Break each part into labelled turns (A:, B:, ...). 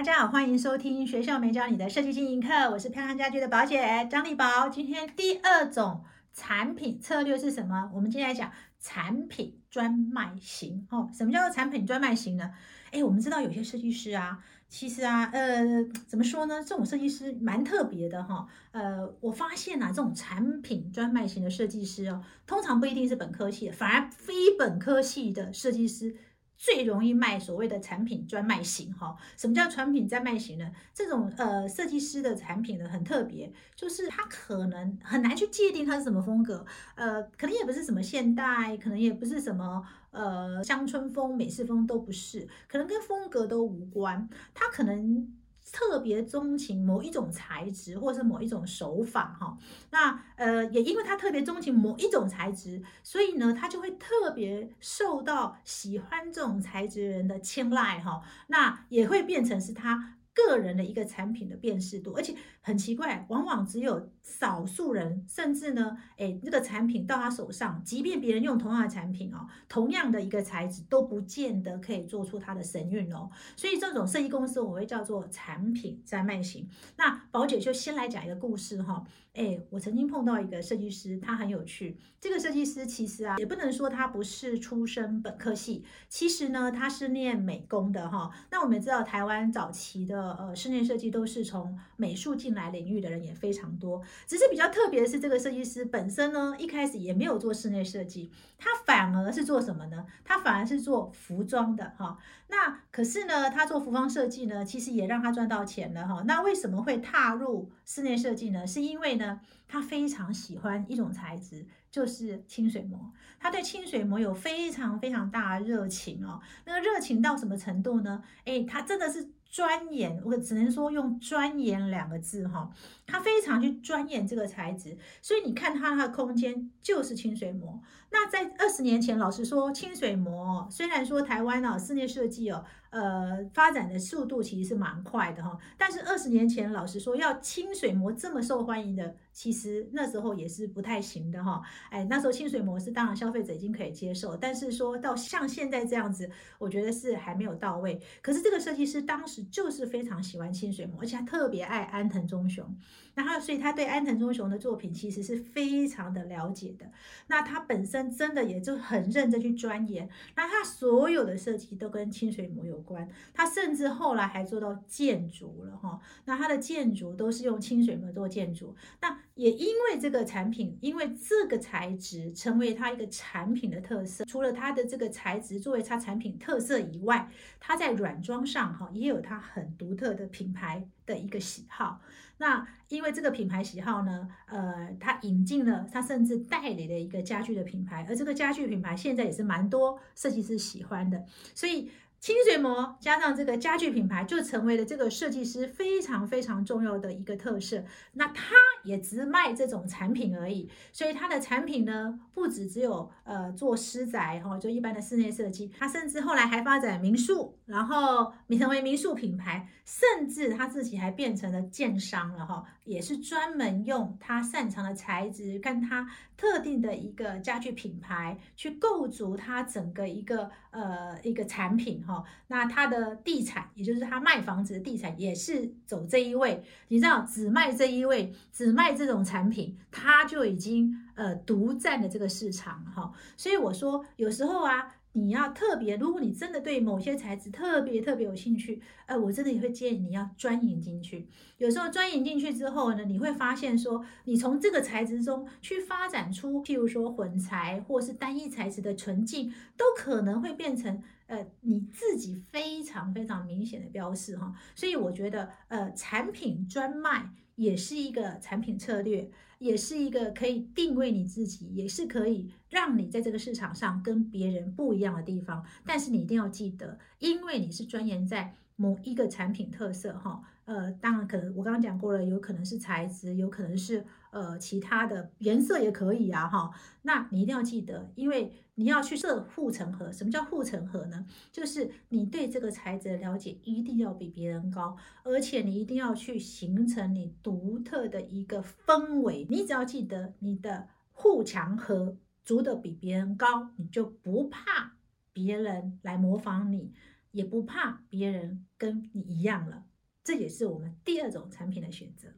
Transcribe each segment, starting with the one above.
A: 大家好，欢迎收听学校没教你的设计经营课，我是漂亮家居的宝姐张丽宝。今天第二种产品策略是什么？我们今天来讲产品专卖型。哦，什么叫做产品专卖型呢？哎，我们知道有些设计师啊，其实啊，呃，怎么说呢？这种设计师蛮特别的哈。呃，我发现啊，这种产品专卖型的设计师哦，通常不一定是本科系的，反而非本科系的设计师。最容易卖所谓的产品专卖型哈，什么叫产品专卖型呢？这种呃设计师的产品呢很特别，就是它可能很难去界定它是什么风格，呃，可能也不是什么现代，可能也不是什么呃乡村风、美式风都不是，可能跟风格都无关，它可能。特别钟情某一种材质，或是某一种手法，哈，那呃，也因为他特别钟情某一种材质，所以呢，他就会特别受到喜欢这种材质人的青睐，哈，那也会变成是他。个人的一个产品的辨识度，而且很奇怪，往往只有少数人，甚至呢，哎，这个产品到他手上，即便别人用同样的产品哦，同样的一个材质，都不见得可以做出它的神韵哦。所以这种设计公司，我会叫做产品在卖型。那宝姐就先来讲一个故事哈。哎，我曾经碰到一个设计师，他很有趣。这个设计师其实啊，也不能说他不是出身本科系，其实呢，他是念美工的哈。那我们知道，台湾早期的呃室内设计都是从美术进来领域的人也非常多。只是比较特别的是，这个设计师本身呢，一开始也没有做室内设计，他反而是做什么呢？他反而是做服装的哈。那可是呢，他做服装设计呢，其实也让他赚到钱了哈。那为什么会踏入室内设计呢？是因为呢，他非常喜欢一种材质，就是清水膜。他对清水膜有非常非常大的热情哦。那个热情到什么程度呢？诶，他真的是钻研，我只能说用钻研两个字哈。他非常去钻研这个材质，所以你看他的空间就是清水膜。那在二十年前，老实说，清水膜虽然说台湾呢室内设计哦。呃，发展的速度其实是蛮快的哈，但是二十年前，老实说，要清水膜这么受欢迎的，其实那时候也是不太行的哈。哎，那时候清水膜是当然消费者已经可以接受，但是说到像现在这样子，我觉得是还没有到位。可是这个设计师当时就是非常喜欢清水膜，而且他特别爱安藤忠雄，然后所以他对安藤忠雄的作品其实是非常的了解的。那他本身真的也就很认真去钻研，那他所有的设计都跟清水膜有。关，他甚至后来还做到建筑了哈。那他的建筑都是用清水膜做建筑。那也因为这个产品，因为这个材质成为它一个产品的特色。除了它的这个材质作为它产品特色以外，它在软装上哈也有它很独特的品牌的一个喜好。那因为这个品牌喜好呢，呃，它引进了它甚至代理了一个家具的品牌，而这个家具品牌现在也是蛮多设计师喜欢的，所以。清水膜加上这个家具品牌，就成为了这个设计师非常非常重要的一个特色。那他也只卖这种产品而已，所以他的产品呢，不止只有呃做私宅哈，就一般的室内设计，他甚至后来还发展民宿，然后成为民宿品牌，甚至他自己还变成了建商了哈，也是专门用他擅长的材质跟他特定的一个家具品牌去构筑他整个一个呃一个产品。哦，那他的地产，也就是他卖房子的地产，也是走这一位。你知道，只卖这一位，只卖这种产品，他就已经呃独占了这个市场哈。所以我说，有时候啊。你要特别，如果你真的对某些材质特别特别有兴趣，呃，我真的也会建议你要钻研进去。有时候钻研进去之后呢，你会发现说，你从这个材质中去发展出，譬如说混材或是单一材质的纯净，都可能会变成呃你自己非常非常明显的标识哈。所以我觉得，呃，产品专卖。也是一个产品策略，也是一个可以定位你自己，也是可以让你在这个市场上跟别人不一样的地方。但是你一定要记得，因为你是钻研在某一个产品特色，哈，呃，当然可能我刚刚讲过了，有可能是材质，有可能是。呃，其他的颜色也可以啊，哈，那你一定要记得，因为你要去设护城河。什么叫护城河呢？就是你对这个材质的了解一定要比别人高，而且你一定要去形成你独特的一个氛围。你只要记得你的护墙河筑的比别人高，你就不怕别人来模仿你，也不怕别人跟你一样了。这也是我们第二种产品的选择。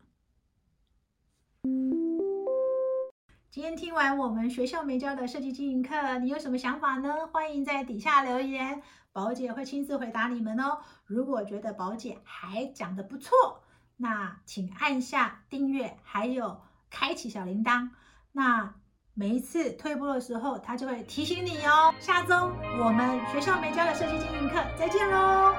A: 今天听完我们学校没教的设计经营课，你有什么想法呢？欢迎在底下留言，宝姐会亲自回答你们哦。如果觉得宝姐还讲的不错，那请按下订阅，还有开启小铃铛。那每一次退步的时候，他就会提醒你哦。下周我们学校没教的设计经营课再见喽。